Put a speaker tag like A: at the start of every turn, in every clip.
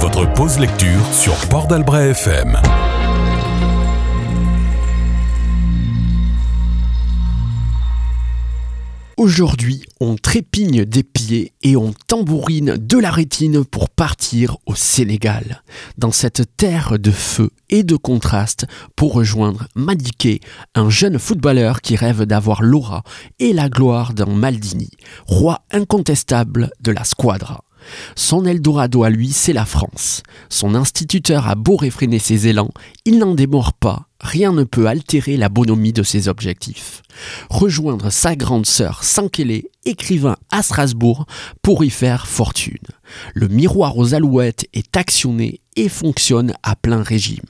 A: Votre pause lecture sur Port d'Albret FM.
B: Aujourd'hui, on trépigne des pieds et on tambourine de la rétine pour partir au Sénégal, dans cette terre de feu et de contraste, pour rejoindre Madiké, un jeune footballeur qui rêve d'avoir l'aura et la gloire d'un Maldini, roi incontestable de la squadra. Son Eldorado à lui, c'est la France. Son instituteur a beau réfréner ses élans, il n'en démord pas, rien ne peut altérer la bonhomie de ses objectifs. Rejoindre sa grande sœur Sankélé, écrivain à Strasbourg, pour y faire fortune. Le miroir aux alouettes est actionné et fonctionne à plein régime.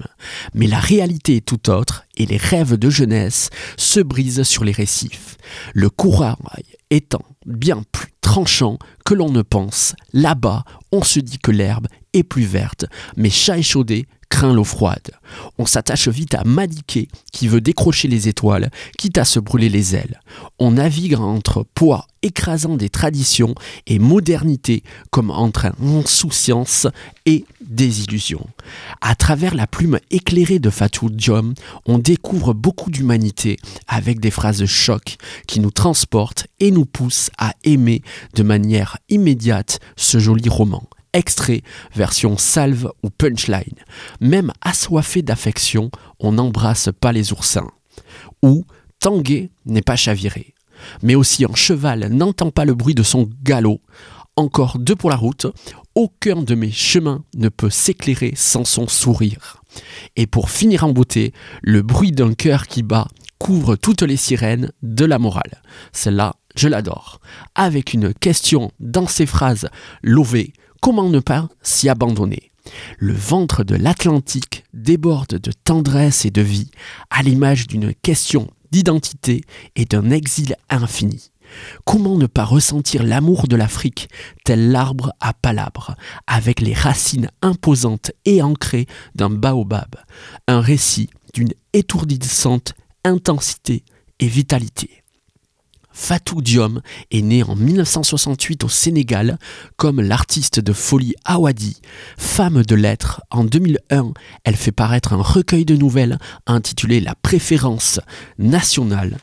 B: Mais la réalité est tout autre et les rêves de jeunesse se brisent sur les récifs. Le courage étant bien plus tranchant que l'on ne pense, là-bas, on se dit que l'herbe plus verte, mais chat échaudé craint l'eau froide. On s'attache vite à Madiké qui veut décrocher les étoiles, quitte à se brûler les ailes. On navigue entre poids écrasant des traditions et modernité comme entre insouciance et désillusion. À travers la plume éclairée de Fatou Diom, on découvre beaucoup d'humanité avec des phrases choc qui nous transportent et nous poussent à aimer de manière immédiate ce joli roman extrait, version salve ou punchline. Même assoiffé d'affection, on n'embrasse pas les oursins. Ou Tanguay n'est pas chaviré. Mais aussi un cheval n'entend pas le bruit de son galop. Encore deux pour la route. Aucun de mes chemins ne peut s'éclairer sans son sourire. Et pour finir en beauté, le bruit d'un cœur qui bat couvre toutes les sirènes de la morale. Celle-là, je l'adore. Avec une question dans ses phrases lovées, comment ne pas s'y abandonner? Le ventre de l'Atlantique déborde de tendresse et de vie, à l'image d'une question d'identité et d'un exil infini. Comment ne pas ressentir l'amour de l'Afrique, tel l'arbre à palabres, avec les racines imposantes et ancrées d'un baobab, un récit d'une étourdissante intensité et vitalité. Fatou Diom est né en 1968 au Sénégal comme l'artiste de folie Awadi. Femme de lettres, en 2001, elle fait paraître un recueil de nouvelles intitulé La préférence nationale.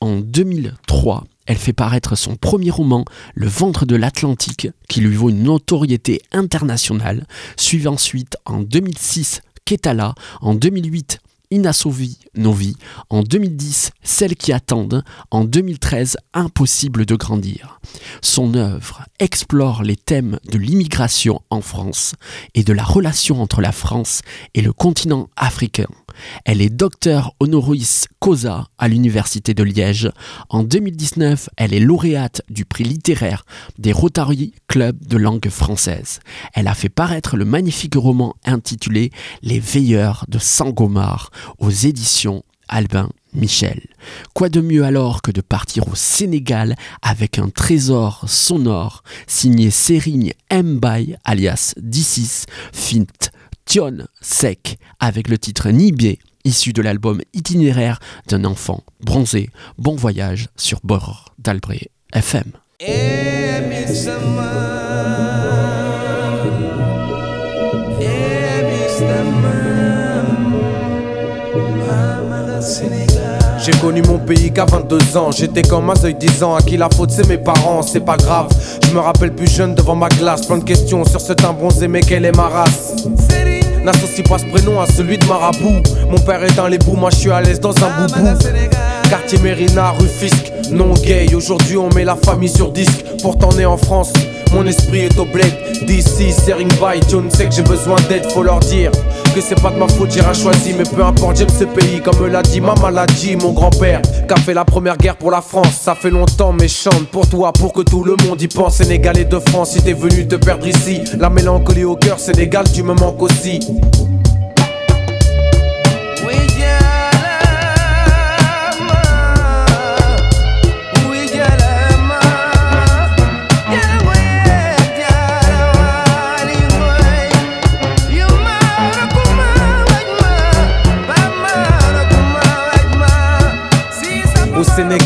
B: En 2003, elle fait paraître son premier roman, Le ventre de l'Atlantique, qui lui vaut une notoriété internationale, suivi ensuite en 2006 Ketala, en 2008 Inassouvi Novi, en 2010 Celles qui attendent, en 2013 Impossible de grandir. Son œuvre explore les thèmes de l'immigration en France et de la relation entre la France et le continent africain. Elle est docteur honoris causa à l'Université de Liège. En 2019, elle est lauréate du prix littéraire des Rotary Club de langue française. Elle a fait paraître le magnifique roman intitulé Les Veilleurs de Sangomar aux éditions Albin Michel. Quoi de mieux alors que de partir au Sénégal avec un trésor sonore signé Serigne Mbaye alias D6 Fint Tion Sec avec le titre Nibé issu de l'album itinéraire d'un enfant bronzé. Bon voyage sur bord d'Albret FM.
C: J'ai connu mon pays qu'à 22 ans. J'étais comme un seuil 10 ans. À qui la faute, c'est mes parents, c'est pas grave. Je me rappelle plus jeune devant ma glace. Plein de questions sur ce teint bronzé, mais quelle est ma race? N'associe pas ce prénom à celui de Marabout. Mon père est dans les bouts, moi je suis à l'aise dans un boubou. Quartier Mérina, rue Fisk, non gay. Aujourd'hui on met la famille sur disque. Pourtant né en France, mon esprit est au bled. D'ici, Sering by, tu sais que j'ai besoin d'aide, faut leur dire que c'est pas de ma faute, j'irai choisi. Mais peu importe, j'aime ce pays, comme l'a dit ma maladie, mon grand-père, qui a fait la première guerre pour la France. Ça fait longtemps, mais chante pour toi, pour que tout le monde y pense. Sénégalais de France, si t'es venu te perdre ici, la mélancolie au cœur, Sénégal, tu me manques aussi.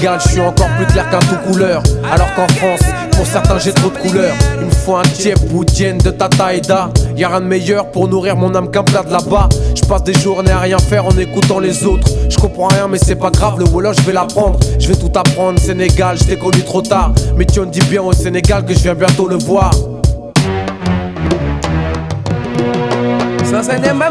C: Je suis encore plus clair qu'un tout couleur. Alors qu'en France, Pour certains j'ai trop de couleurs. Il me faut un tiep boudienne de Tataïda Y'a rien de meilleur pour nourrir mon âme qu'un plat de là-bas. Je passe des journées à rien faire en écoutant les autres. Je comprends rien mais c'est pas grave le Wolof je vais l'apprendre. Je vais tout apprendre Sénégal je t'ai connu trop tard. Mais tu me dis bien au Sénégal que je viens bientôt le voir.
D: Njaay Demba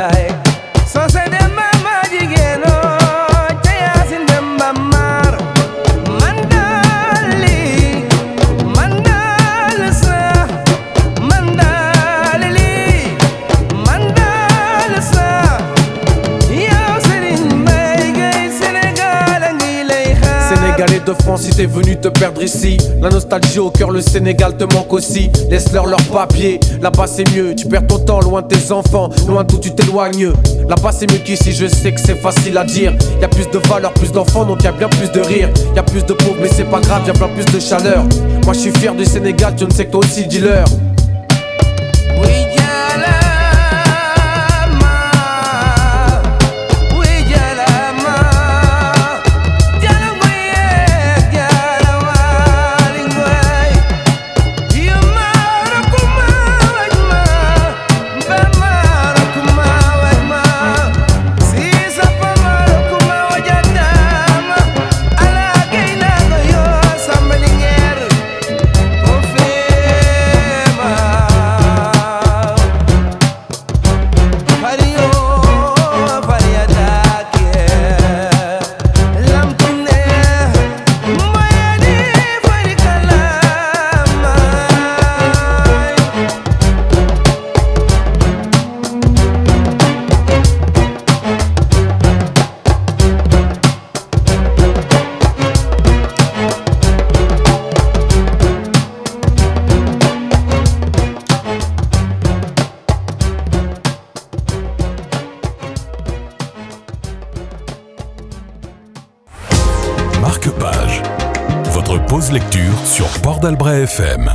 C: Si t'es venu te perdre ici, la nostalgie au cœur, le Sénégal te manque aussi. Laisse-leur leur papier, là-bas c'est mieux. Tu perds ton temps loin de tes enfants, loin d'où tu t'éloignes. Là-bas c'est mieux qu'ici, je sais que c'est facile à dire. Y a plus de valeur, plus d'enfants, donc y a bien plus de rire. Y a plus de pauvres, mais c'est pas grave, y a plein plus de chaleur. Moi je suis fier du Sénégal, tu ne sais que toi aussi, dis-leur.
A: Votre pause lecture sur Port FM.